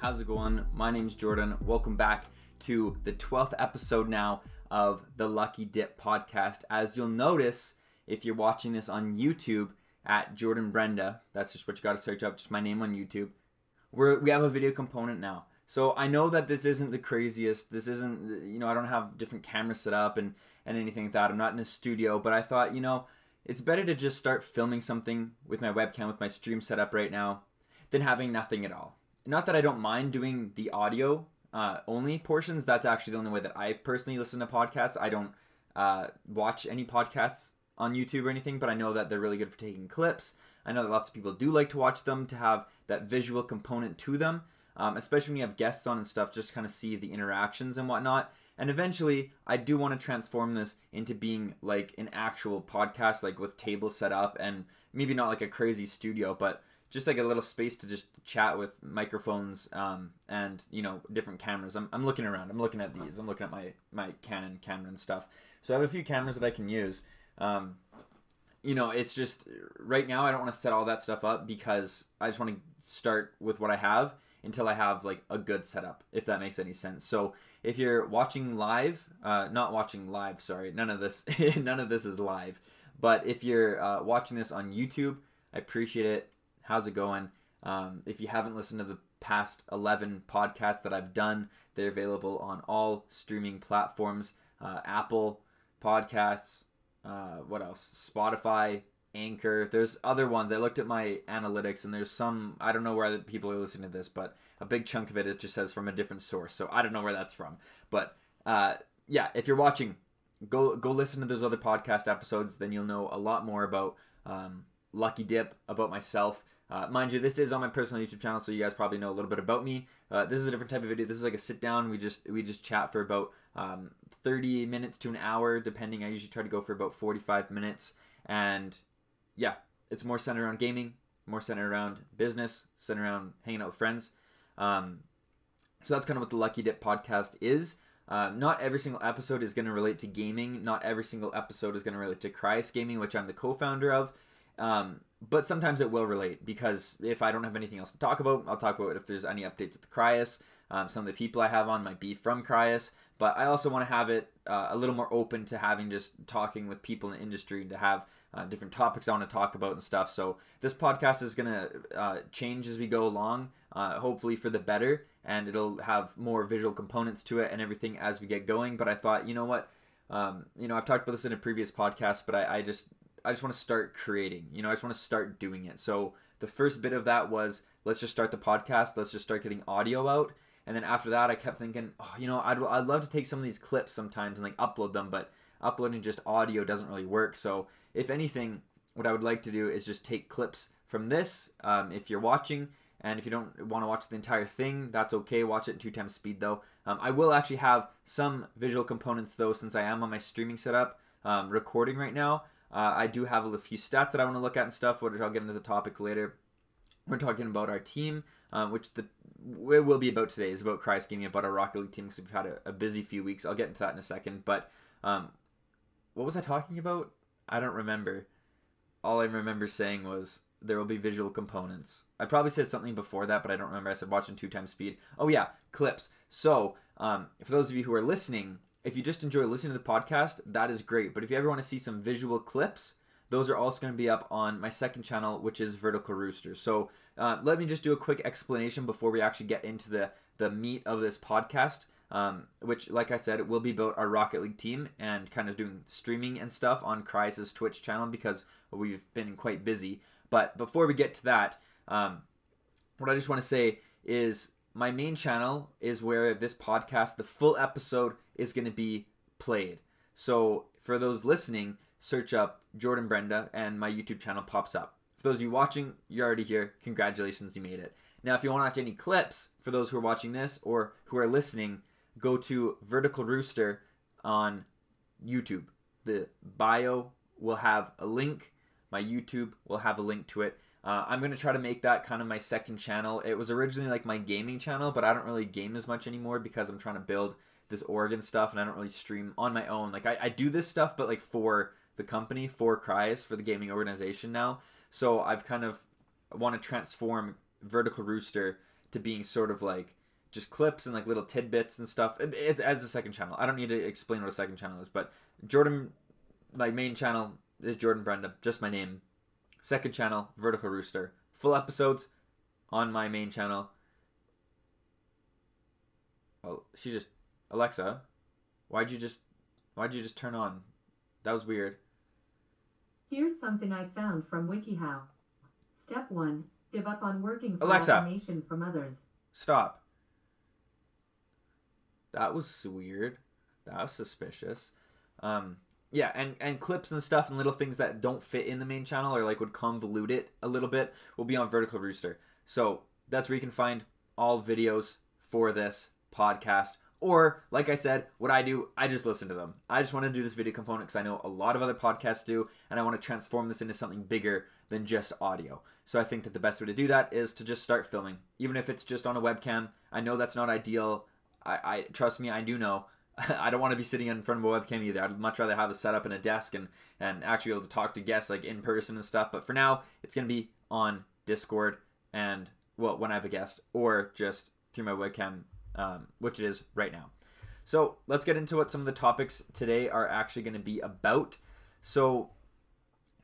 How's it going? My name's Jordan. Welcome back to the 12th episode now of the Lucky Dip podcast. As you'll notice, if you're watching this on YouTube at Jordan Brenda, that's just what you got to search up, just my name on YouTube. We're, we have a video component now. So I know that this isn't the craziest. This isn't, you know, I don't have different cameras set up and, and anything like that. I'm not in a studio, but I thought, you know, it's better to just start filming something with my webcam, with my stream set up right now, than having nothing at all. Not that I don't mind doing the audio uh, only portions. That's actually the only way that I personally listen to podcasts. I don't uh, watch any podcasts on YouTube or anything, but I know that they're really good for taking clips. I know that lots of people do like to watch them to have that visual component to them, um, especially when you have guests on and stuff, just kind of see the interactions and whatnot. And eventually, I do want to transform this into being like an actual podcast, like with tables set up and maybe not like a crazy studio, but just like a little space to just chat with microphones um, and you know different cameras. I'm, I'm looking around. I'm looking at these. I'm looking at my my Canon camera and stuff. So I have a few cameras that I can use. Um, you know, it's just right now I don't want to set all that stuff up because I just want to start with what I have until I have like a good setup, if that makes any sense. So if you're watching live, uh, not watching live, sorry, none of this, none of this is live. But if you're uh, watching this on YouTube, I appreciate it. How's it going? Um, if you haven't listened to the past 11 podcasts that I've done, they're available on all streaming platforms uh, Apple Podcasts, uh, what else? Spotify, Anchor. There's other ones. I looked at my analytics and there's some, I don't know where people are listening to this, but a big chunk of it, it just says from a different source. So I don't know where that's from. But uh, yeah, if you're watching, go go listen to those other podcast episodes. Then you'll know a lot more about um, Lucky Dip, about myself. Uh, mind you, this is on my personal YouTube channel, so you guys probably know a little bit about me. Uh, this is a different type of video. This is like a sit down. We just we just chat for about um, 30 minutes to an hour, depending. I usually try to go for about 45 minutes, and yeah, it's more centered around gaming, more centered around business, centered around hanging out with friends. Um, so that's kind of what the Lucky Dip podcast is. Uh, not every single episode is going to relate to gaming. Not every single episode is going to relate to Cryus Gaming, which I'm the co-founder of. Um, but sometimes it will relate because if I don't have anything else to talk about, I'll talk about if there's any updates with the Cryus. Um, some of the people I have on might be from Cryus, but I also want to have it uh, a little more open to having just talking with people in the industry to have uh, different topics I want to talk about and stuff. So this podcast is going to uh, change as we go along, uh, hopefully for the better, and it'll have more visual components to it and everything as we get going. But I thought, you know what? Um, you know, I've talked about this in a previous podcast, but I, I just I just want to start creating. You know, I just want to start doing it. So the first bit of that was let's just start the podcast. Let's just start getting audio out. And then after that, I kept thinking, oh, you know, I'd, I'd love to take some of these clips sometimes and like upload them, but uploading just audio doesn't really work. So if anything, what I would like to do is just take clips from this. Um, if you're watching, and if you don't want to watch the entire thing, that's okay. Watch it two times speed though. Um, I will actually have some visual components though, since I am on my streaming setup um, recording right now. Uh, I do have a few stats that I want to look at and stuff, which I'll get into the topic later. We're talking about our team, um, which the it will be about today is about Cryus Gaming, about our Rocket League team because we've had a, a, busy few weeks. I'll get into that in a second. But um, what was I talking about? I don't remember. All I remember saying was there will be visual components. I probably said something before that, but I don't remember. I said watching two times speed. Oh yeah, clips. So um, for those of you who are listening, if you just enjoy listening to the podcast, that is great. But if you ever want to see some visual clips, those are also going to be up on my second channel, which is Vertical Rooster. So uh, let me just do a quick explanation before we actually get into the the meat of this podcast. Um, which, like I said, it will be about our Rocket League team and kind of doing streaming and stuff on Cryus' Twitch channel because we've been quite busy. But before we get to that, um, what I just want to say is my main channel is where this podcast, the full episode, is going to be played. So for those listening, search up Jordan Brenda and my YouTube channel pops up. For those of you watching, you're already here. Congratulations, you made it. Now, if you want to watch any clips for those who are watching this or who are listening, go to Vertical Rooster on YouTube. The bio will have a link. My YouTube will have a link to it. Uh, I'm gonna try to make that kind of my second channel. It was originally like my gaming channel, but I don't really game as much anymore because I'm trying to build this Oregon stuff, and I don't really stream on my own. Like I, I do this stuff, but like for the company, for Cryus, for the gaming organization now. So I've kind of want to transform Vertical Rooster to being sort of like just clips and like little tidbits and stuff. It, it's as a second channel. I don't need to explain what a second channel is, but Jordan, my main channel is Jordan Brenda, just my name. Second channel, Vertical Rooster. Full episodes on my main channel. Oh, she just Alexa, why'd you just why'd you just turn on? That was weird. Here's something I found from WikiHow. Step 1. Give up on working for Alexa. information from others. Stop. That was weird. That was suspicious. Um, yeah, and and clips and stuff and little things that don't fit in the main channel or like would convolute it a little bit will be on Vertical Rooster. So that's where you can find all videos for this podcast. Or, like I said, what I do, I just listen to them. I just want to do this video component because I know a lot of other podcasts do, and I want to transform this into something bigger than just audio. So I think that the best way to do that is to just start filming, even if it's just on a webcam. I know that's not ideal. I, I trust me, I do know. I don't want to be sitting in front of a webcam either. I'd much rather have a setup in a desk and and actually be able to talk to guests like in person and stuff. But for now, it's gonna be on Discord and well, when I have a guest, or just through my webcam, um, which it is right now. So let's get into what some of the topics today are actually going to be about. So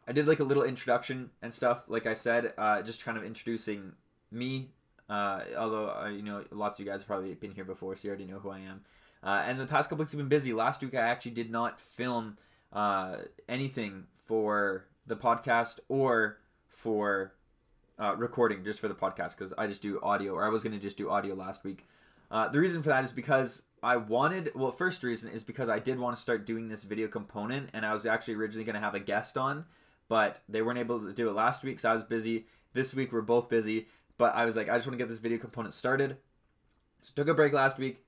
I did like a little introduction and stuff, like I said, uh, just kind of introducing me. Uh, although uh, you know, lots of you guys have probably been here before, so you already know who I am. Uh, and the past couple weeks have been busy. Last week I actually did not film uh, anything for the podcast or for uh, recording just for the podcast because I just do audio, or I was going to just do audio last week. Uh, the reason for that is because I wanted, well, first reason is because I did want to start doing this video component, and I was actually originally going to have a guest on, but they weren't able to do it last week, so I was busy. This week we're both busy, but I was like, I just want to get this video component started. So took a break last week.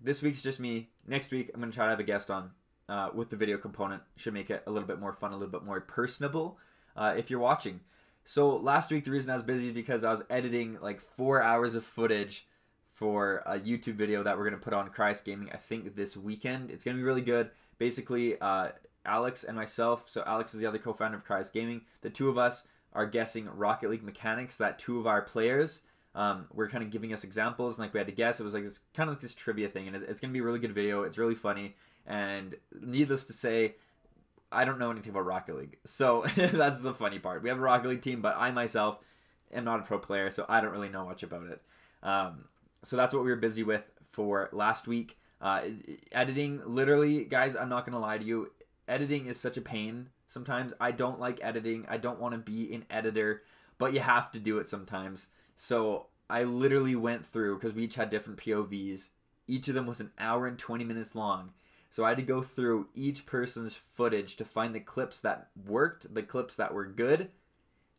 This week's just me. Next week I'm going to try to have a guest on uh, with the video component. Should make it a little bit more fun, a little bit more personable uh, if you're watching. So last week the reason I was busy is because I was editing like four hours of footage for a YouTube video that we're gonna put on Cryus Gaming. I think this weekend. It's gonna be really good. Basically, uh, Alex and myself. So Alex is the other co-founder of Cryus Gaming. The two of us are guessing Rocket League mechanics that two of our players um, were kind of giving us examples, and like we had to guess. It was like this kind of like this trivia thing, and it's gonna be a really good video. It's really funny, and needless to say, I don't know anything about Rocket League. So that's the funny part. We have a Rocket League team, but I myself am not a pro player, so I don't really know much about it. Um, so that's what we were busy with for last week. Uh, editing, literally, guys, I'm not to lie to you. Editing is such a pain sometimes. I don't like editing. I don't want to be an editor, but you have to do it sometimes. So I literally went through, because we each had different POVs. Each of them was an hour and 20 minutes long so I had to go through each person's footage to find the clips that worked, the clips that were good,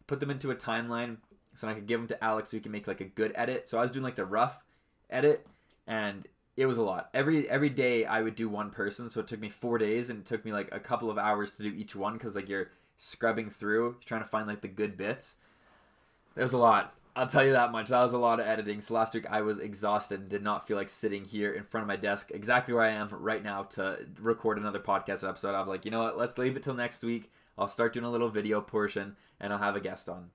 put them into a timeline so I could give them to Alex so he can make like a good edit. So I was doing like the rough edit and it was a lot. Every every day I would do one person, so it took me 4 days and it took me like a couple of hours to do each one cuz like you're scrubbing through trying to find like the good bits. There was a lot. I'll tell you that much. That was a lot of editing. So last week I was exhausted and did not feel like sitting here in front of my desk, exactly where I am right now, to record another podcast episode. I'm like, you know what? Let's leave it till next week. I'll start doing a little video portion and I'll have a guest on.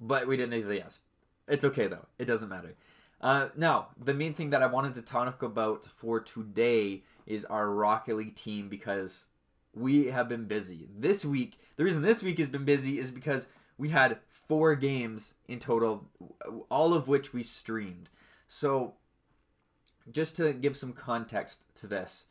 But we didn't need the guest. It's okay though. It doesn't matter. Uh, now, the main thing that I wanted to talk about for today is our Rocket League team because we have been busy. This week, the reason this week has been busy is because we had four games in total, all of which we streamed. So, just to give some context to this,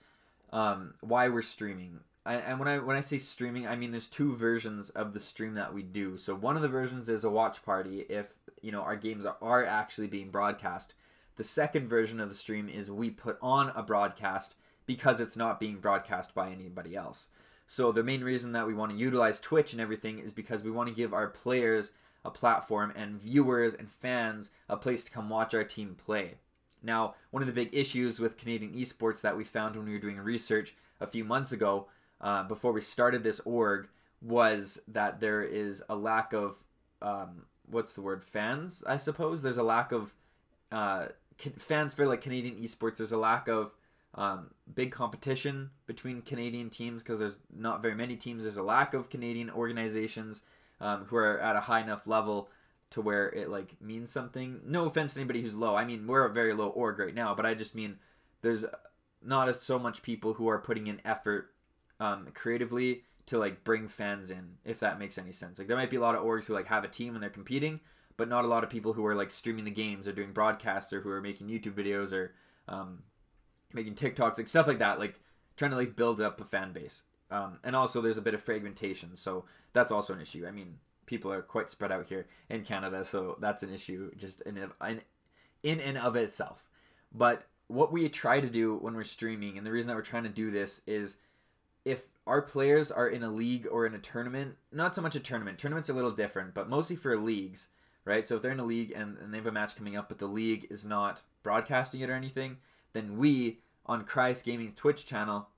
um, why we're streaming. And when I when I say streaming, I mean there's two versions of the stream that we do. So one of the versions is a watch party if you know our games are, are actually being broadcast. The second version of the stream is we put on a broadcast because it's not being broadcast by anybody else. So the main reason that we want to utilize Twitch and everything is because we want to give our players a platform and viewers and fans a place to come watch our team play. Now, one of the big issues with Canadian esports that we found when we were doing research a few months ago, uh, before we started this org, was that there is a lack of um, what's the word fans. I suppose there's a lack of uh, fans for like Canadian esports. There's a lack of um, big competition between Canadian teams because there's not very many teams. There's a lack of Canadian organizations um, who are at a high enough level to where it like means something. No offense to anybody who's low. I mean, we're a very low org right now, but I just mean there's not so much people who are putting in effort um, creatively to like bring fans in, if that makes any sense. Like there might be a lot of orgs who like have a team and they're competing, but not a lot of people who are like streaming the games or doing broadcasts or who are making YouTube videos or um, making TikToks, like stuff like that. Like trying to like build up a fan base. Um, and also there's a bit of fragmentation, so that's also an issue. I mean, people are quite spread out here in Canada, so that's an issue just in in, in and of itself. But what we try to do when we're streaming, and the reason that we're trying to do this is if our players are in a league or in a tournament, not so much a tournament, tournaments are a little different, but mostly for leagues, right? So if they're in a league and, and they have a match coming up, but the league is not broadcasting it or anything, then we on Cryus Gaming's Twitch channel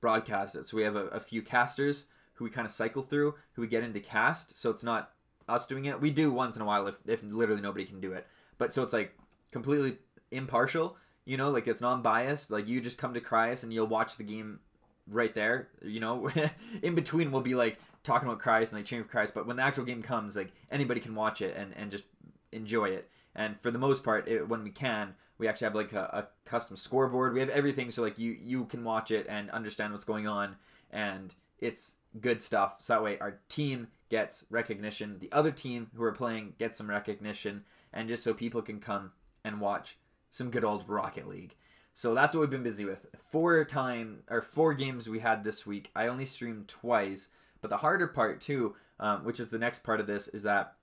broadcast it. So we have a, a few casters who we kind of cycle through, who we get into cast. So it's not us doing it. We do once in a while if, if literally nobody can do it. But so it's like completely impartial, you know, like it's non-biased. Like you just come to Cryus and you'll watch the game right there. You know, in between we'll be like talking about Cryus and like cheering for Cryus, But when the actual game comes, like anybody can watch it and, and just enjoy it. And for the most part, it, when we can, we actually have like a, a, custom scoreboard. We have everything so like you you can watch it and understand what's going on, and it's good stuff. So that way our team gets recognition, the other team who are playing gets some recognition, and just so people can come and watch some good old Rocket League. So that's what we've been busy with. Four time or four games we had this week. I only streamed twice, but the harder part too, um, which is the next part of this, is that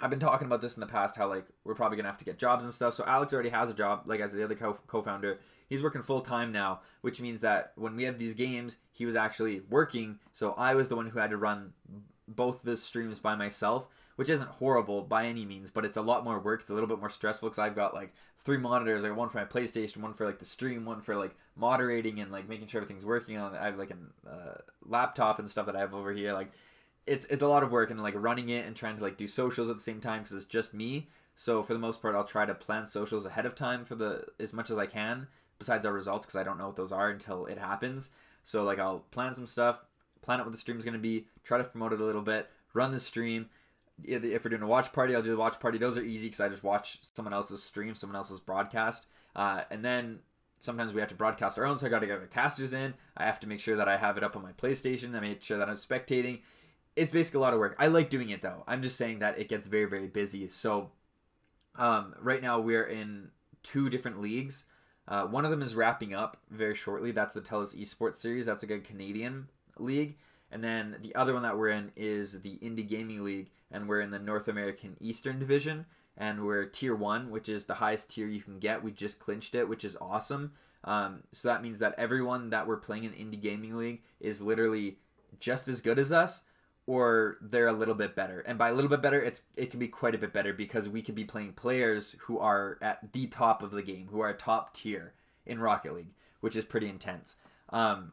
I've been talking about this in the past. How like we're probably gonna have to get jobs and stuff. So Alex already has a job, like as the other co- co-founder. He's working full time now, which means that when we have these games, he was actually working. So I was the one who had to run both the streams by myself which isn't horrible by any means, but it's a lot more work. It's a little bit more stressful because I've got like three monitors, like one for my PlayStation, one for like the stream, one for like moderating and like making sure everything's working on. I have like a uh, laptop and stuff that I have over here. Like it's it's a lot of work and like running it and trying to like do socials at the same time because it's just me. So for the most part, I'll try to plan socials ahead of time for the as much as I can. Besides our results, because I don't know what those are until it happens. So like I'll plan some stuff, plan out what the stream is going to be, try to promote it a little bit, run the stream, if we're doing a watch party, I'll do the watch party. Those are easy because I just watch someone else's stream, someone else's broadcast, uh, and then sometimes we have to broadcast our own. So I got to get the casters in. I have to make sure that I have it up on my PlayStation. I make sure that I'm spectating. It's basically a lot of work. I like doing it though. I'm just saying that it gets very very busy. So um, right now we're in two different leagues. Uh, one of them is wrapping up very shortly. That's the TELUS Esports Series. That's a good Canadian league. And then the other one that we're in is the Indie Gaming League, and we're in the North American Eastern Division, and we're tier one, which is the highest tier you can get. We just clinched it, which is awesome. Um, so that means that everyone that we're playing in Indie Gaming League is literally just as good as us, or they're a little bit better. And by a little bit better, it's it can be quite a bit better because we could be playing players who are at the top of the game, who are top tier in Rocket League, which is pretty intense. Um,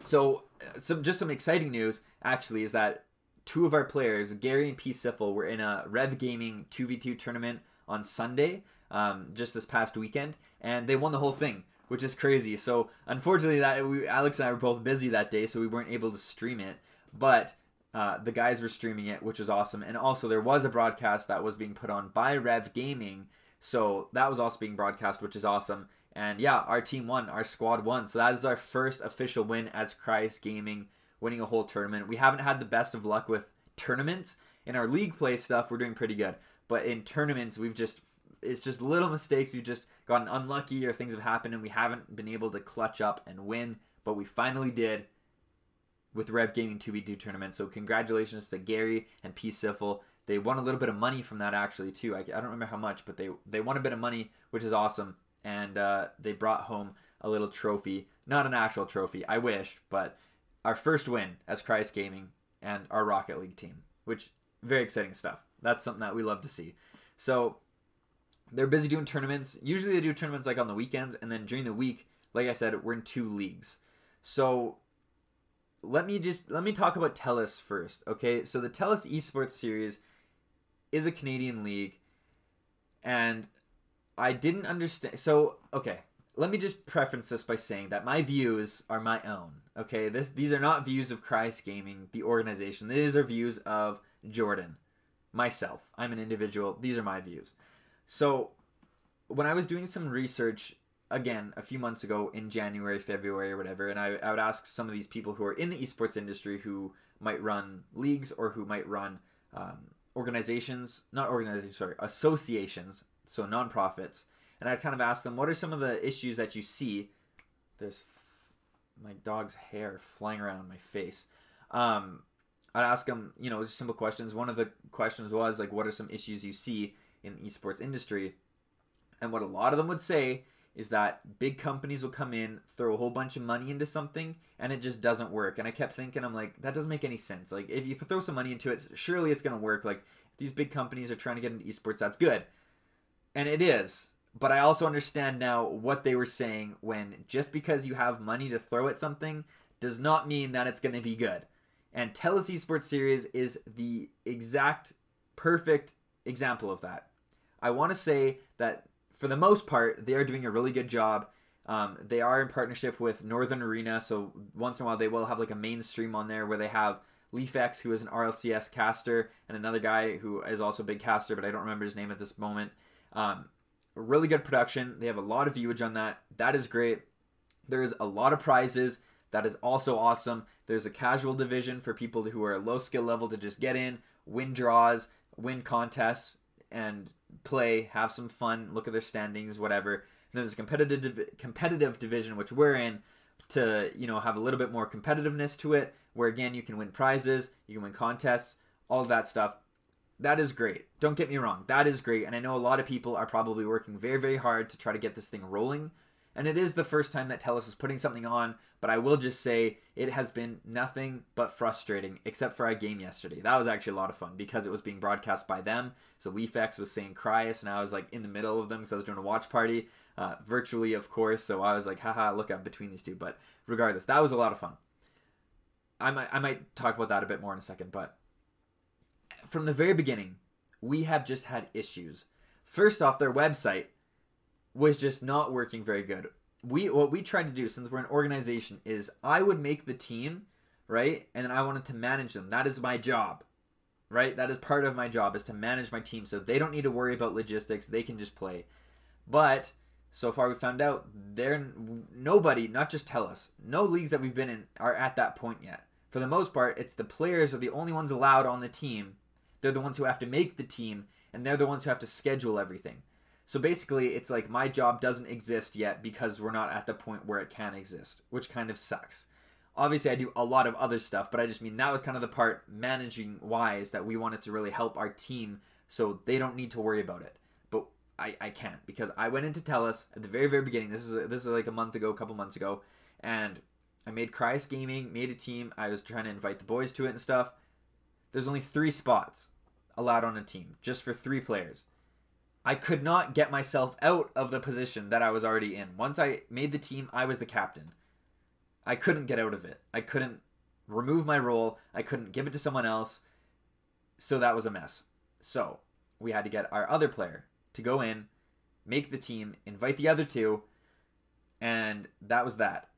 so, some just some exciting news actually is that two of our players, Gary and P. Siffle, were in a Rev Gaming 2v2 tournament on Sunday, um, just this past weekend, and they won the whole thing, which is crazy. So, unfortunately, that we, Alex and I were both busy that day, so we weren't able to stream it. But uh, the guys were streaming it, which was awesome. And also, there was a broadcast that was being put on by Rev Gaming, so that was also being broadcast, which is awesome. And yeah, our team won, our squad won. So that is our first official win as Cryus Gaming, winning a whole tournament. We haven't had the best of luck with tournaments. In our league play stuff, we're doing pretty good. But in tournaments, we've just it's just little mistakes. We've just gotten unlucky or things have happened and we haven't been able to clutch up and win. But we finally did with Rev Gaming 2v2 tournament. So congratulations to Gary and P. Siffle. They won a little bit of money from that actually too. I, I don't remember how much, but they they won a bit of money, which is awesome and uh, they brought home a little trophy. Not an actual trophy, I wished, but our first win as Cryus Gaming and our Rocket League team, which very exciting stuff. That's something that we love to see. So they're busy doing tournaments. Usually they do tournaments like on the weekends, and then during the week, like I said, we're in two leagues. So let me just let me talk about TELUS first, okay? So the TELUS Esports Series is a Canadian league, and I didn't understand. So, okay, let me just preface this by saying that my views are my own. Okay, this these are not views of Cryus Gaming, the organization. These are views of Jordan. myself. I'm an individual. These are my views. So when I was doing some research again a few months ago in January, February, or whatever, and I, I would ask some of these people who are in the esports industry who might run leagues or who might run um, organizations, not organizations, sorry, associations, so nonprofits, and I'd kind of ask them, what are some of the issues that you see? There's f- my dog's hair flying around my face. Um, I'd ask them, you know, simple questions. One of the questions was like, what are some issues you see in the esports industry? And what a lot of them would say is that big companies will come in, throw a whole bunch of money into something, and it just doesn't work. And I kept thinking, I'm like, that doesn't make any sense. Like, if you throw some money into it, surely it's going to work. Like, if these big companies are trying to get into esports, that's good. And it is. But I also understand now what they were saying when just because you have money to throw at something does not mean that it's going to be good. And TELUS Esports Series is the exact perfect example of that. I want to say that for the most part, they are doing a really good job. Um, they are in partnership with Northern Arena, so once in a while they will have like a mainstream on there where they have LeafX, who is an RLCS caster, and another guy who is also a big caster, but I don't remember his name at this moment. Um, really good production. They have a lot of viewage on that. That is great. There's a lot of prizes. That is also awesome. There's a casual division for people who are low skill level to just get in, win draws, win contests, and play, have some fun, look at their standings, whatever. And then there's a competitive competitive division which we're in to you know have a little bit more competitiveness to it, where again you can win prizes, you can win contests, all that stuff. That is great. Don't get me wrong, that is great, and I know a lot of people are probably working very very hard to try to get this thing rolling. And it is the first time that TELUS is putting something on, but I will just say it has been nothing but frustrating, except for our game yesterday. That was actually a lot of fun because it was being broadcast by them. So LeafX was saying Cryus, and I was like in the middle of them because I was doing a watch party, uh, virtually, of course. So I was like, haha, look, I'm between these two. But regardless, that was a lot of fun. I might, I might talk about that a bit more in a second, but from the very beginning, we have just had issues. First off, their website was just not working very good. We what we tried to do since we're an organization is I would make the team, right? And then I wanted to manage them. That is my job. Right? That is part of my job is to manage my team so they don't need to worry about logistics. They can just play. But so far we found out there nobody, not just TELUS, no leagues that we've been in are at that point yet. For the most part, it's the players are the only ones allowed on the team. They're the ones who have to make the team and they're the ones who have to schedule everything. So basically, it's like my job doesn't exist yet because we're not at the point where it can exist, which kind of sucks. Obviously, I do a lot of other stuff, but I just mean that was kind of the part managing wise that we wanted to really help our team so they don't need to worry about it. But I, I can't because I went into TELUS at the very, very beginning. This is this is like a month ago, a couple months ago, and I made Cryus Gaming, made a team. I was trying to invite the boys to it and stuff. There's only three spots allowed on a team, just for three players. I could not get myself out of the position that I was already in. Once I made the team, I was the captain. I couldn't get out of it. I couldn't remove my role. I couldn't give it to someone else. So that was a mess. So we had to get our other player to go in, make the team, invite the other two, and that was that.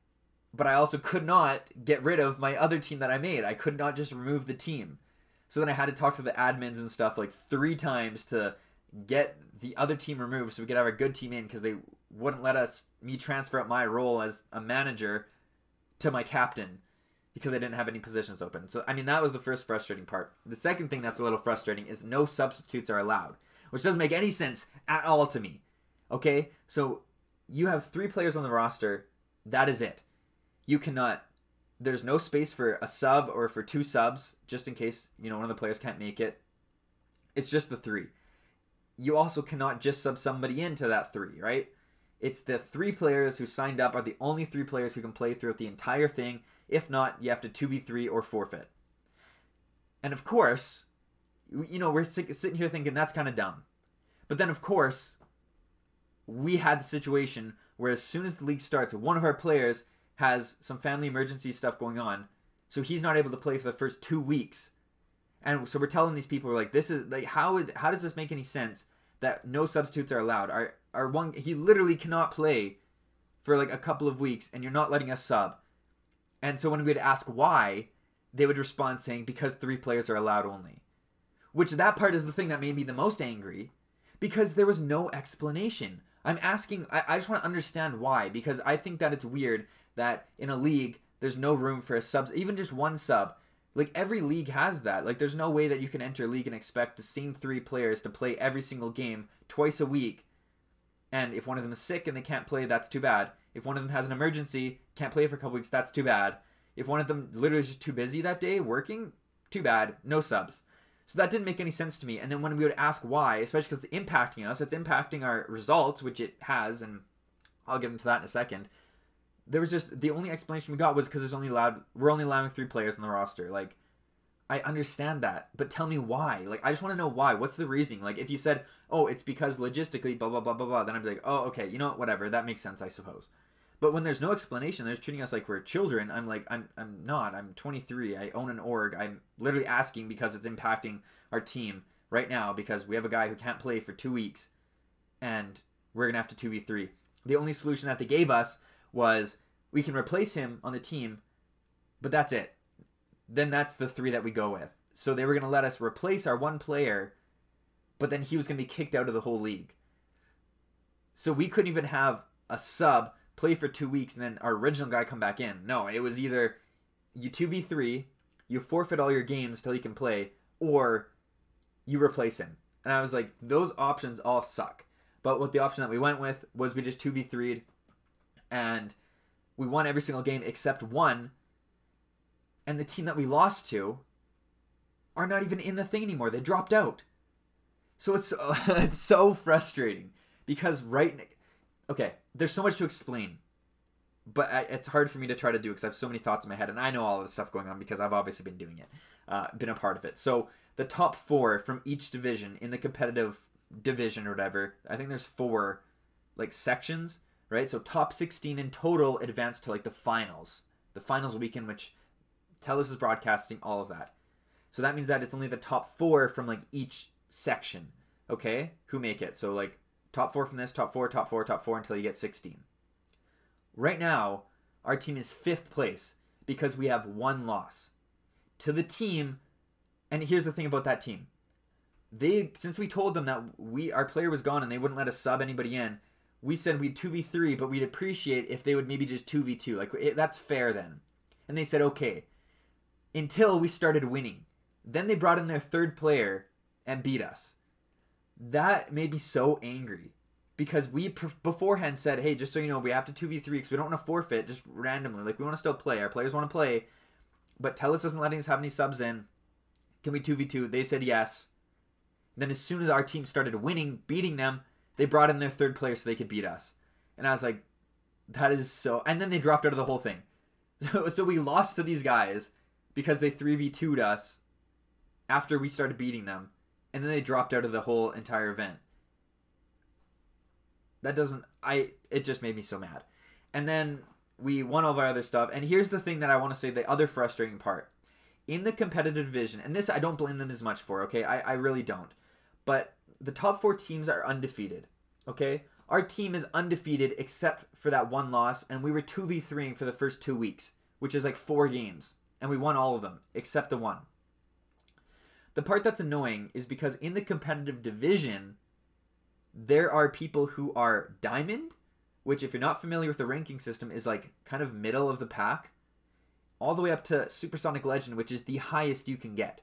But I also could not get rid of my other team that I made. I could not just remove the team. So then I had to talk to the admins and stuff like three times to get the other team removed so we could have a good team in because they wouldn't let us me transfer out my role as a manager to my captain because I didn't have any positions open. So I mean that was the first frustrating part. The second thing that's a little frustrating is no substitutes are allowed, which doesn't make any sense at all to me. Okay? So you have 3 players on the roster, that is it. You cannot there's no space for a sub or for two subs just in case, you know, one of the players can't make it. It's just the 3 you also cannot just sub somebody into that three, right? It's the three players who signed up are the only three players who can play throughout the entire thing. If not, you have to 2v3 or forfeit. And of course, you know, we're sitting here thinking that's kind of dumb. But then, of course, we had the situation where as soon as the league starts, one of our players has some family emergency stuff going on. So he's not able to play for the first two weeks and so we're telling these people, we're like, this is like, how would, how does this make any sense that no substitutes are allowed? Our, our one, he literally cannot play for like a couple of weeks, and you're not letting us sub. And so when we would ask why, they would respond saying because three players are allowed only, Which that part is the thing that made me the most angry because there was no explanation. I'm asking, I, I just want to understand why because I think that it's weird that in a league there's no room for a sub, even just one sub. Like every league has that. Like there's no way that you can enter a league and expect the same three players to play every single game twice a week. And if one of them is sick and they can't play, that's too bad. If one of them has an emergency, can't play for a couple weeks, that's too bad. If one of them literally is just too busy that day working, too bad, no subs. So that didn't make any sense to me. And then when we would ask why, especially because it's impacting us, it's impacting our results, which it has, and I'll get into that in a second. There was just the only explanation we got was because there's only allowed we're only allowing three players on the roster. Like, I understand that, but tell me why. Like, I just want to know why. What's the reasoning? Like, if you said, "Oh, it's because logistically, blah blah blah blah blah," then I'd be like, "Oh, okay, you know what? Whatever. That makes sense, I suppose." But when there's no explanation, they're treating us like we're children. I'm like, I'm, I'm not. I'm 23. I own an org. I'm literally asking because it's impacting our team right now because we have a guy who can't play for two weeks, and we're gonna have to two v three. The only solution that they gave us was we can replace him on the team, but that's it. Then that's the three that we go with. So they were gonna let us replace our one player, but then he was gonna be kicked out of the whole league. So we couldn't even have a sub play for two weeks, and then our original guy come back in. No, it was either you 2v3, you forfeit all your games till he can play, or you replace him. And I was like, those options all suck. But what the option that we went with was we just 2v3'd and we won every single game except one. And the team that we lost to are not even in the thing anymore. They dropped out. So it's it's so frustrating because right okay, there's so much to explain, but I, it's hard for me to try to do because I have so many thoughts in my head, and I know all this stuff going on because I've obviously been doing it, uh, been a part of it. So the top four from each division in the competitive division or whatever, I think there's four like sections, right? So top 16 in total advance to like the finals, the finals weekend, which Telus is broadcasting all of that. So that means that it's only the top four from like each section, okay, who make it. So like Top four from this, top four, top four, top four until you get 16. Right now, our team is fifth place because we have one loss. To the team, and here's the thing about that team. They since we told them that we our player was gone and they wouldn't let us sub anybody in, we said we'd 2v3, but we'd appreciate if they would maybe just 2v2. Like it, that's fair then. And they said okay. Until we started winning. Then they brought in their third player and beat us that made me so angry because we beforehand said, "Hey, just so you know, we have to two v three because we don't want to forfeit just randomly. Like we want to still play. Our players want to play, but Telus isn't letting us have any subs in. Can we two v two? They said yes. Then as soon as our team started winning, beating them, they brought in their third player so they could beat us. And I was like, that is so. And then they dropped out of the whole thing. So, so we lost to these guys because they 3v2'd us after we started beating them and then they dropped out of the whole entire event. That doesn't I it just made me so mad. And then we won all of our other stuff. And here's the thing that I want to say the other frustrating part. In the competitive division, and this I don't blame them as much for, okay? I, I really don't. But the top four teams are undefeated. Okay? Our team is undefeated except for that one loss, and we were 2v3ing for the first two weeks, which is like four games. And we won all of them, except the one. The part that's annoying is because in the competitive division, there are people who are diamond, which, if you're not familiar with the ranking system, is like kind of middle of the pack, all the way up to Supersonic Legend, which is the highest you can get.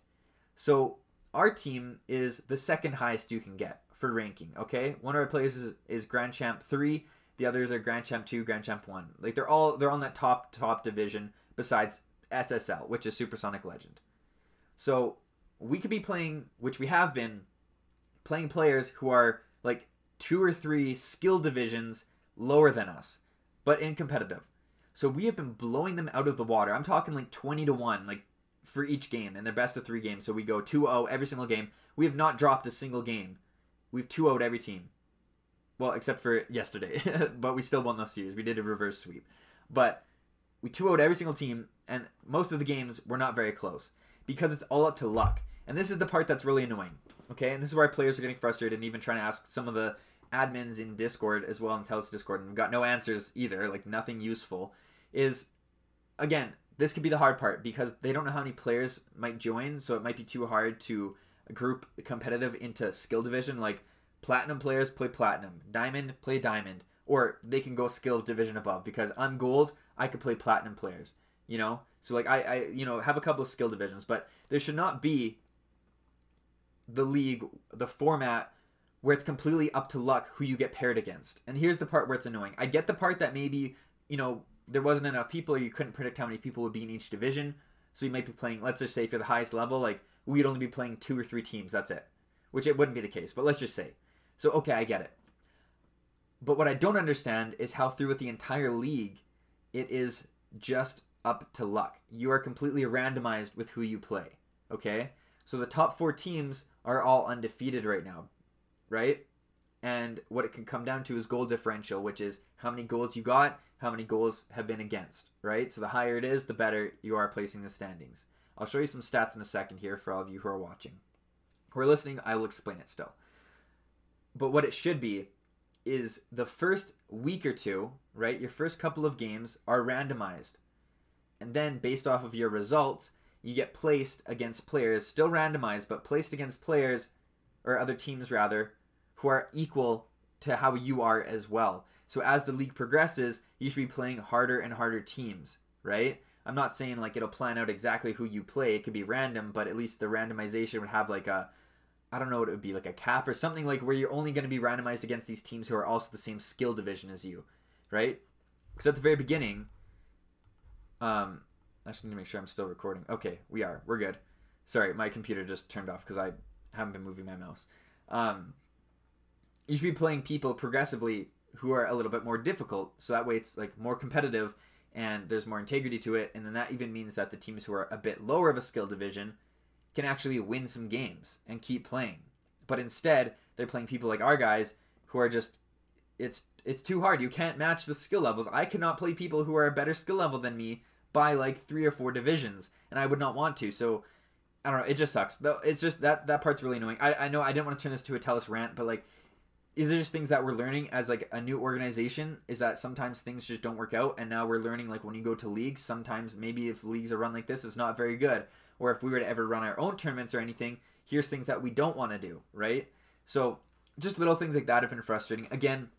So our team is the second highest you can get for ranking. Okay, one of our players is, is Grand Champ three, the others are Grand Champ two, Grand Champ one. Like they're all they're on that top top division besides SSL, which is Supersonic Legend. So we could be playing, which we have been, playing players who are like two or three skill divisions lower than us, but in competitive. So we have been blowing them out of the water. I'm talking like 20 to 1, like for each game, and they're best of three games. So we go 2 0 every single game. We have not dropped a single game. We've 2 0 every team. Well, except for yesterday, but we still won those series. We did a reverse sweep. But we 2 0 every single team, and most of the games were not very close because it's all up to luck. And this is the part that's really annoying. Okay, and this is why players are getting frustrated and even trying to ask some of the admins in Discord as well and TELUS Discord, and we've got no answers either, like nothing useful. Is again, this could be the hard part because they don't know how many players might join, so it might be too hard to group competitive into skill division. Like platinum players play platinum, diamond play diamond, or they can go skill division above. Because I'm gold, I could play platinum players. You know, so like I, I you know have a couple of skill divisions, but there should not be the league, the format where it's completely up to luck who you get paired against. And here's the part where it's annoying. I get the part that maybe, you know, there wasn't enough people or you couldn't predict how many people would be in each division. So you might be playing, let's just say for the highest level, like we'd only be playing two or three teams, that's it. Which it wouldn't be the case, but let's just say. So okay, I get it. But what I don't understand is how throughout the entire league it is just up to luck. You are completely randomized with who you play. Okay? So the top four teams are all undefeated right now, right? And what it can come down to is goal differential, which is how many goals you got, how many goals have been against, right? So the higher it is, the better you are placing the standings. I'll show you some stats in a second here for all of you who are watching. Who are listening, I will explain it still. But what it should be is the first week or two, right? Your first couple of games are randomized. And then based off of your results, you get placed against players, still randomized, but placed against players, or other teams rather, who are equal to how you are as well. So as the league progresses, you should be playing harder and harder teams, right? I'm not saying like it'll plan out exactly who you play. It could be random, but at least the randomization would have like a I don't know what it would be like a cap or something like where you're only going to be randomized against these teams who are also the same skill division as you, right? Because at the very beginning, um, I just need to make sure I'm still recording. Okay, we are. We're good. Sorry, my computer just turned off because I haven't been moving my mouse. Um, you should be playing people progressively who are a little bit more difficult, so that way it's like more competitive and there's more integrity to it, and then that even means that the teams who are a bit lower of a skill division can actually win some games and keep playing. But instead, they're playing people like our guys who are just it's it's too hard. You can't match the skill levels. I cannot play people who are a better skill level than me by like three or four divisions, and I would not want to. So I don't know. It just sucks. Though it's just that that part's really annoying. I I know I didn't want to turn this to a TELUS rant, but like, is it just things that we're learning as like a new organization? Is that sometimes things just don't work out, and now we're learning like when you go to leagues, sometimes maybe if leagues are run like this, it's not very good. Or if we were to ever run our own tournaments or anything, here's things that we don't want to do, right? So just little things like that have been frustrating. Again,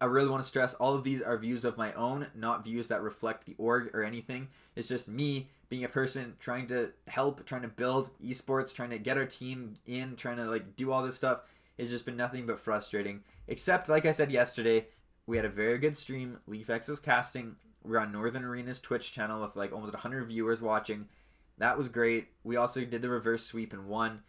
I really want to stress all of these are views of my own, not views that reflect the org or anything. It's just me being a person trying to help, trying to build esports, trying to get our team in, trying to like do all this stuff. It's just been nothing but frustrating. Except, like I said yesterday, we had a very good stream. LeafX was casting. We are on Northern Arena's Twitch channel with like almost 100 viewers watching. That was great. We also did the reverse sweep and won.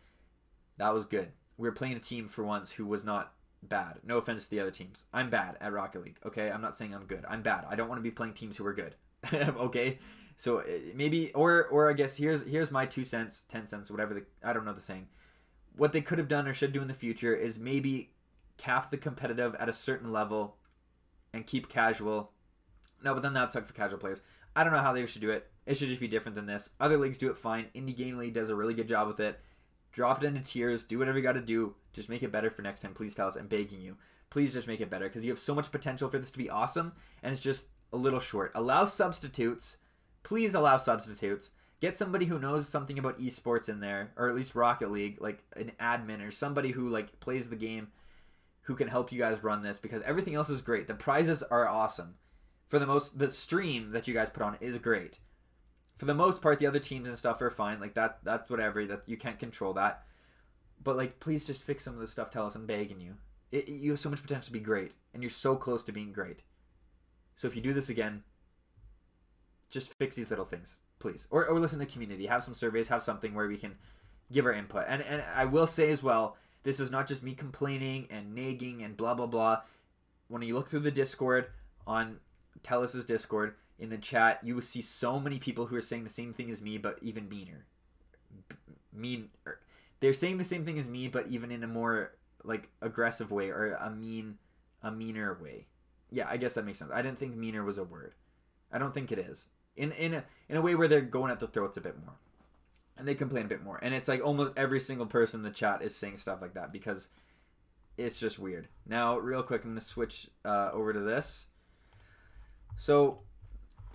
That was good. We were playing a team for once who was not bad. No offense to the other teams. I'm bad at Rocket League. Okay, I'm not saying I'm good. I'm bad. I don't want to be playing teams who are good. okay, so eh, maybe or or I guess here's here's my two cents, ten cents, whatever. The, I don't know the saying. What they could have done or should do in the future is maybe cap the competitive at a certain level and keep casual. No, but then that suck for casual players. I don't know how they should do it. It should just be different than this. Other leagues do it fine. Indie Game League does a really good job with it. Drop it into tiers. Do whatever you got to do. Just make it better for next time. Please TELUS. I'm begging you. Please just make it better because you have so much potential for this to be awesome, and it's just a little short. Allow substitutes. Please allow substitutes. Get somebody who knows something about esports in there, or at least Rocket League, like an admin or somebody who like plays the game, who can help you guys run this because everything else is great. The prizes are awesome. For the most, the stream that you guys put on is great. For the most part, the other teams and stuff are fine. Like that, that's whatever. That you can't control that but like please just fix some of the stuff TELUS i'm begging you it, you have so much potential to be great and you're so close to being great so if you do this again just fix these little things please or, or listen to the community have some surveys have something where we can give our input and and i will say as well this is not just me complaining and nagging and blah blah blah when you look through the discord on TELUS's discord in the chat you will see so many people who are saying the same thing as me but even meaner mean er, they're saying the same thing as me, but even in a more like aggressive way or a mean, a meaner way. Yeah, I guess that makes sense. I didn't think meaner was a word. I don't think it is. In in a in a way where they're going at the throats a bit more, and they complain a bit more, and it's like almost every single person in the chat is saying stuff like that because it's just weird. Now, real quick, I'm gonna switch uh, over to this. So,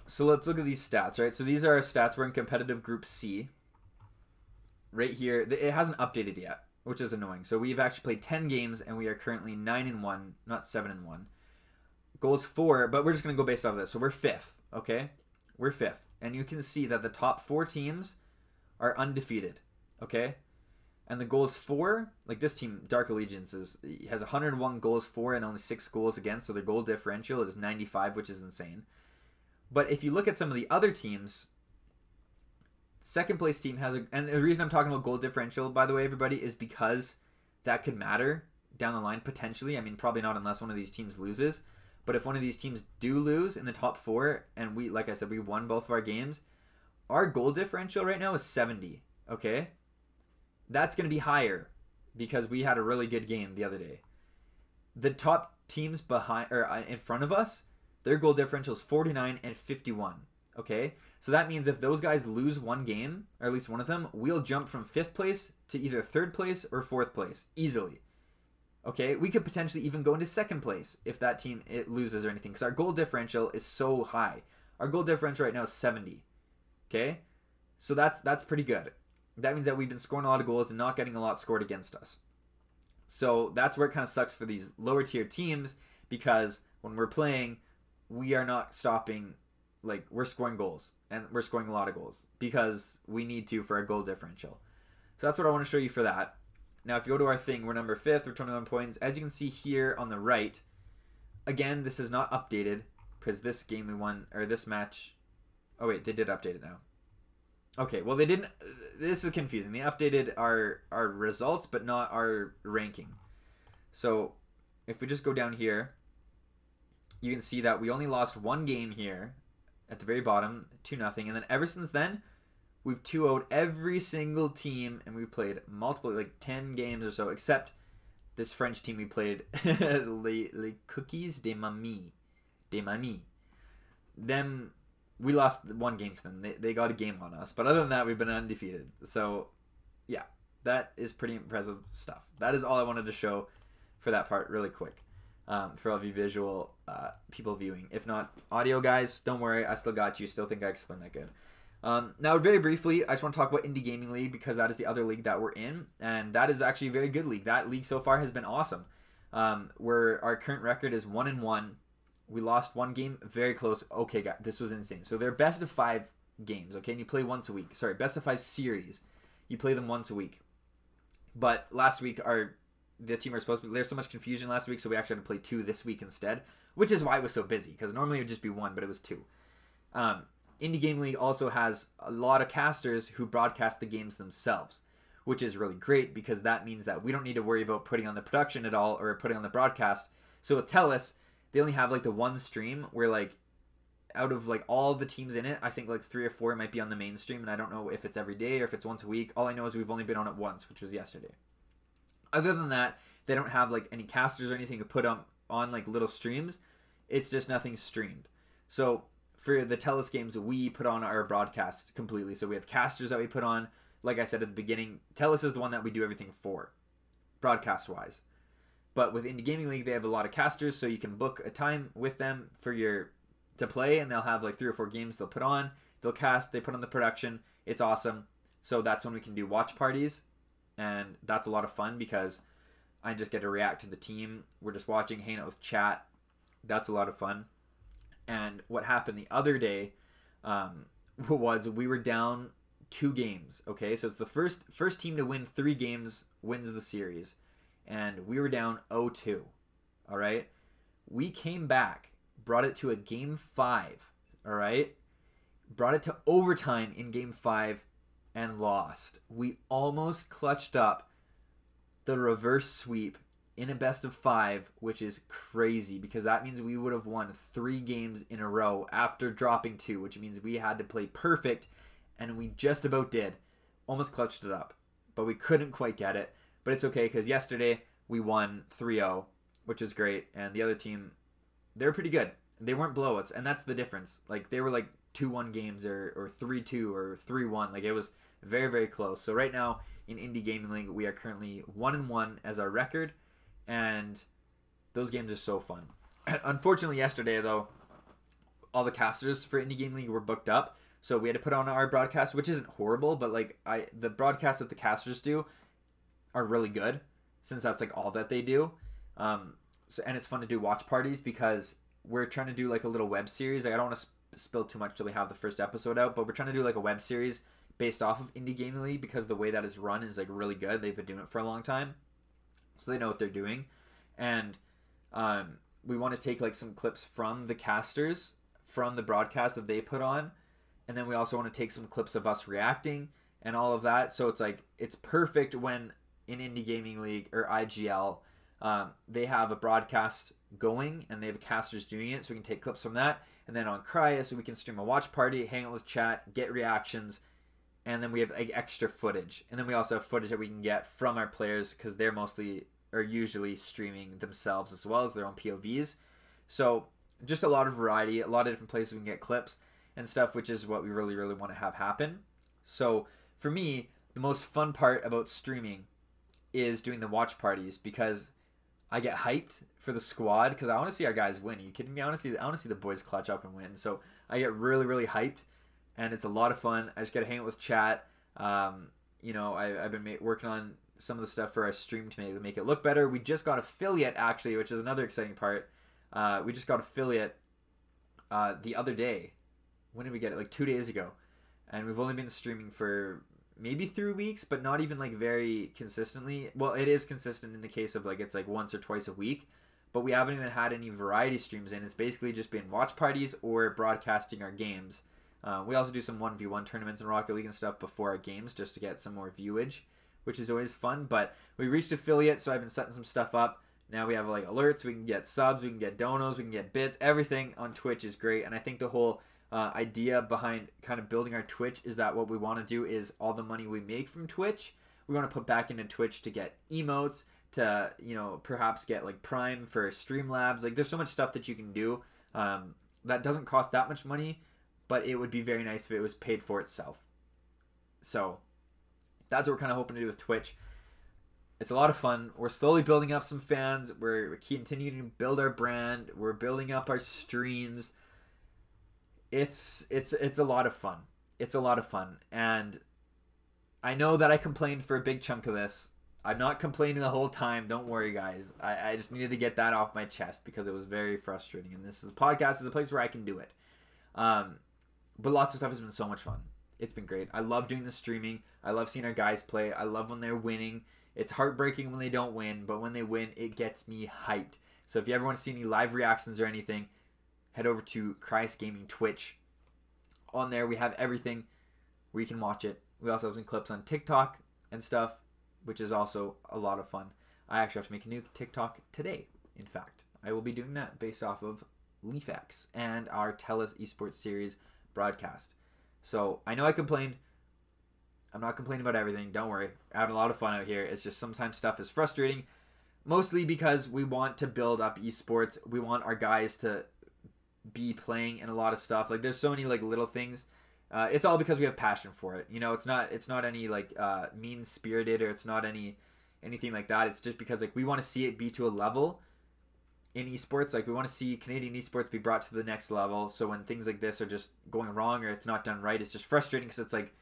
so let's look at these stats, right? So these are our stats. We're in competitive group C right here, it hasn't updated yet, which is annoying. So we've actually played 10 games and we are currently 9 and 1, not 7 and 1. Goals 4, but we're just going to go based off of this. So we're 5th, okay? We're 5th. And you can see that the top 4 teams are undefeated, okay? And the goals for, like this team, Dark Allegiance, is has 101 goals for and only six goals against, so their goal differential is 95, which is insane. But if you look at some of the other teams, second place team has a, and the reason I'm talking about goal differential, by the way, everybody, is because that could matter down the line potentially. I mean, probably not unless one of these teams loses. But if one of these teams do lose in the top four, and we, like I said, we won both of our games, our goal differential right now is 70. Okay, that's going to be higher because we had a really good game the other day. The top teams behind or uh, in front of us, their goal differential is 49 and 51. Okay, so that means if those guys lose one game, or at least one of them, we'll jump from fifth place to either third place or fourth place easily. Okay, we could potentially even go into second place if that team it loses or anything, because our goal differential is so high. Our goal differential right now is 70. Okay, so that's that's pretty good that means that we've been scoring a lot of goals and not getting a lot scored against us. So that's where it kind of sucks for these lower tier teams because when we're playing, we are not stopping. Like we're scoring goals and we're scoring a lot of goals because we need to for our goal differential. So that's what I want to show you for that. Now, if you go to our thing, we're number fifth, we're 21 points. As you can see here on the right, again, this is not updated because this game we won, or this match. Oh, wait, they did update it now. Okay, well they didn't. This is confusing. They updated our our results, but not our ranking. So, if we just go down here, you can see that we only lost one game here, at the very bottom, two nothing, and then ever since then, we've 2 0 every single team, and we played multiple, like ten games or so, except this French team we played, les, les Cookies de Mamie, de Mamie. Them we lost one game to them. They, they got a game on us. But other than that, we've been undefeated. So, yeah, that is pretty impressive stuff. That is all I wanted to show for that part, really quick. Um, for all of you visual uh, people viewing. If not audio guys, don't worry. I still got you. Still think I explained that good. Um, now, very briefly, I just want to talk about Indie Gaming League because that is the other league that we're in, and that is actually a very good league. That league so far has been awesome. Um, where our current record is one and one we lost one game, very close. Okay, guys, this was insane. So they're best of five games, okay? And you play once a week. Sorry, best of five series. You play them once a week. But last week, our the team are supposed to. Be, there's so much confusion last week, so we actually had to play two this week instead, which is why it was so busy. Because normally it would just be one, but it was two. Um, Indie Game League also has a lot of casters who broadcast the games themselves, which is really great because that means that we don't need to worry about putting on the production at all or putting on the broadcast. So with TELUS, they only have like the one stream where like out of like all the teams in it, I think like three or four might be on the main stream, and I don't know if it's every day or if it's once a week. All I know is we've only been on it once, which was yesterday. Other than that, they don't have like any casters or anything to put on on like little streams. It's just nothing streamed. So for the TELUS games, we put on our broadcast completely. So we have casters that we put on. Like I said at the beginning, TELUS is the one that we do everything for, broadcast wise. But with Indie Gaming League, they have a lot of casters, so you can book a time with them for your to play, and they'll have like three or four games they'll put on. They'll cast, they put on the production. It's awesome. So that's when we can do watch parties, and that's a lot of fun because I just get to react to the team. We're just watching, hanging out with chat. That's a lot of fun. And what happened the other day um, was we were down two games. Okay, so it's the first first team to win three games wins the series and we were down 0-2. All right? We came back, brought it to a game 5, all right? Brought it to overtime in game 5 and lost. We almost clutched up the reverse sweep in a best of 5, which is crazy because that means we would have won 3 games in a row after dropping 2, which means we had to play perfect and we just about did. Almost clutched it up, but we couldn't quite get it but it's okay because yesterday we won 3-0, which is great, and the other team, they're pretty good. They weren't blowouts, and that's the difference. Like they were like 2-1 games or or 3-2 or 3-1. Like it was very very close. So right now in Indie Gaming League, we are currently one and one as our record, and those games are so fun. Unfortunately, yesterday though, all the casters for Indie Gaming League were booked up, So we had to put on our broadcast, which isn't horrible, but like I the broadcast that the casters do are really good since that's like all that they do. Um, so and it's fun to do watch parties because we're trying to do like a little web series. Like I don't want to sp- spill too much till we have the first episode out, but we're trying to do like a web series based off of Indie Gaming League because the way that is run is like really good. They've been doing it for a long time, so they know what they're doing, and um, we want to take like some clips from the casters from the broadcast that they put on, and then we also want to take some clips of us reacting and all of that. So it's like it's perfect when in Indie Gaming League or IGL. Um, they have a broadcast going and they have casters doing it, so we can take clips from that. And then on Cryus, so we can stream a watch party, hang out with chat, get reactions, and then we have like extra footage. And then we also have footage that we can get from our players because they're mostly or usually streaming themselves as well as their own POVs. So just a lot of variety, a lot of different places we can get clips and stuff, which is what we really, really want to have happen. So for me, the most fun part about streaming is doing the watch parties because I get hyped for the squad because I want to see our guys win. Are you kidding me? I want to see I want to see the boys clutch up and win. So I get really really hyped, and it's a lot of fun. I just get to hang out with chat. Um, you know, I, have been ma- working on some of the stuff for our stream to make, make it look better. We just got affiliate actually, which is another exciting part. Uh, we just got affiliate uh, the other day. When did we get it? Like two days ago, and we've only been streaming for maybe three weeks, but not even like very consistently. Well, it is consistent in the case of like it's like once or twice a week, but we haven't even had any variety streams in. It's basically just been watch parties or broadcasting our games. Uh, we also do some 1v1 tournaments in Rocket League and stuff before our games just to get some more viewage, which is always fun. But we reached affiliate, so I've been setting some stuff up. Now we have like alerts, we can get subs, we can get donos, we can get bits. Everything on Twitch is great, and I think the whole uh, idea behind kind of building our Twitch is that what we want to do is all the money we make from Twitch, we want to put back into Twitch to get emotes, to you know perhaps get like Prime for Streamlabs. Like there's so much stuff that you can do um, that doesn't cost that much money, but it would be very nice if it was paid for itself. So that's what we're kind of hoping to do with Twitch. It's a lot of fun. We're slowly building up some fans. We're continuing to build our brand. We're building up our streams it's it's it's a lot of fun. It's a lot of fun, and I know that I complained for a big chunk of this. I'm not complaining the whole time. Don't worry, guys. I, I just needed to get that off my chest because it was very frustrating. And this is, podcast is a place where I can do it. Um, but lots of stuff has been so much fun. It's been great. I love doing the streaming. I love seeing our guys play. I love when they're winning. It's heartbreaking when they don't win, but when they win, it gets me hyped. So if you ever want to see any live reactions or anything, head over to Cryus Gaming Twitch. On there, we have everything where you can watch it. We also have some clips on TikTok and stuff, which is also a lot of fun. I actually have to make a new TikTok today, in fact. I will be doing that based off of LeafX and our TELUS Esports Series broadcast. So I know I complained. I'm not complaining about everything. Don't worry. I'm having a lot of fun out here. It's just sometimes stuff is frustrating, mostly because we want to build up esports. We want our guys to be playing in a lot of stuff. Like there's so many like little things. Uh, it's all because we have passion for it. You know, it's not it's not any like uh, mean spirited or it's not any anything like that. It's just because like we want to see it be to a level in esports. Like we want to see Canadian esports be brought to the next level. So when things like this are just going wrong or it's not done right, it's just frustrating because it's like,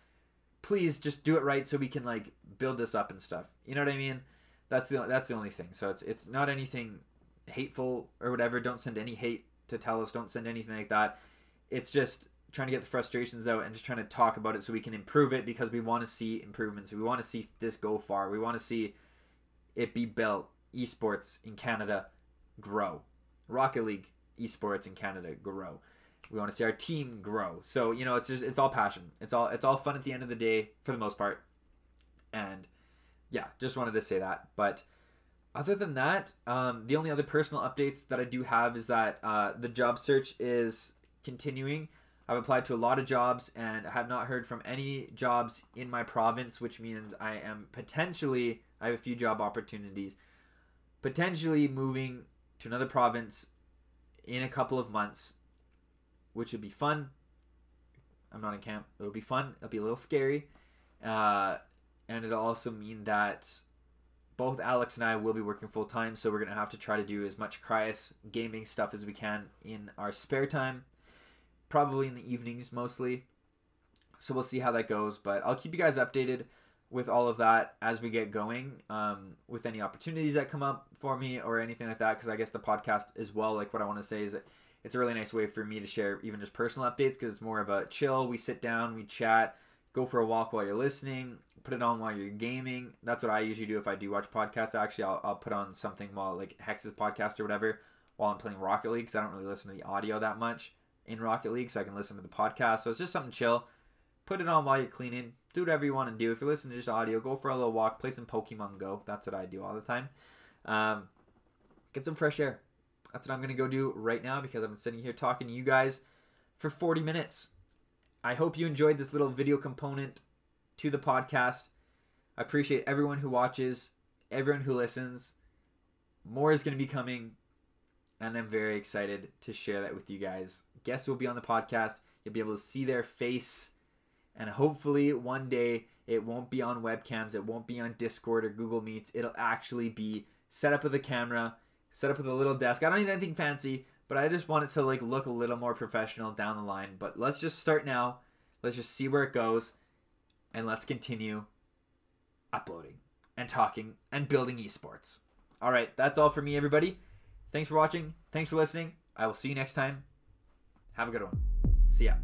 please just do it right so we can like build this up and stuff. You know what I mean? That's the that's the only thing. So it's it's not anything hateful or whatever. Don't send any hate to TELUS Don't send anything like that. It's just trying to get the frustrations out and just trying to talk about it so we can improve it because we want to see improvements. We want to see this go far. We want to see it be built. Esports in Canada grow. Rocket League esports in Canada grow. We want to see our team grow. So you know, it's just it's all passion. It's all it's all fun at the end of the day for the most part. And yeah, just wanted to say that. But other than that, um, the only other personal updates that I do have is that uh, the job search is continuing. I've applied to a lot of jobs and I have not heard from any jobs in my province, which means I am potentially, I have a few job opportunities, potentially moving to another province in a couple of months, which would be fun. I'm not in camp. It'll be fun. It'll be a little scary. Uh, and it'll also mean that both Alex and I will be working full time, so we're gonna have to try to do as much Cryus gaming stuff as we can in our spare time, probably in the evenings mostly. So we'll see how that goes, but I'll keep you guys updated with all of that as we get going um, with any opportunities that come up for me or anything like that because i guess the podcast as well like what i want to say is it's a really nice way for me to share even just personal updates because it's more of a chill. We sit down we chat go for a walk while you're listening put it on while you're gaming. That's what i usually do if i do watch podcasts. Actually i'll, I'll put on something while like hex's podcast or whatever while i'm playing rocket league because i don't really listen to the audio that much in rocket league so i can listen to the podcast. So it's just something chill put it on while you're cleaning. Do whatever you want to do. If you're listening to just audio, go for a little walk, play some Pokemon Go. That's what I do all the time. Um, get some fresh air. That's what I'm gonna go do right now because I've been sitting here talking to you guys for 40 minutes. I hope you enjoyed this little video component to the podcast. I appreciate everyone who watches, everyone who listens. More is going to be coming, and I'm very excited to share that with you guys. Guests will be on the podcast. You'll be able to see their face and hopefully one day it won't be on webcams, it won't be on Discord or Google Meets. It'll actually be set up with a camera, set up with a little desk. I don't need anything fancy, but I just want it to like look a little more professional down the line. But let's just start now. Let's just see where it goes and let's continue uploading and talking and building esports. All right, that's all for me everybody. Thanks for watching. Thanks for listening. I will see you next time. Have a good one. See ya.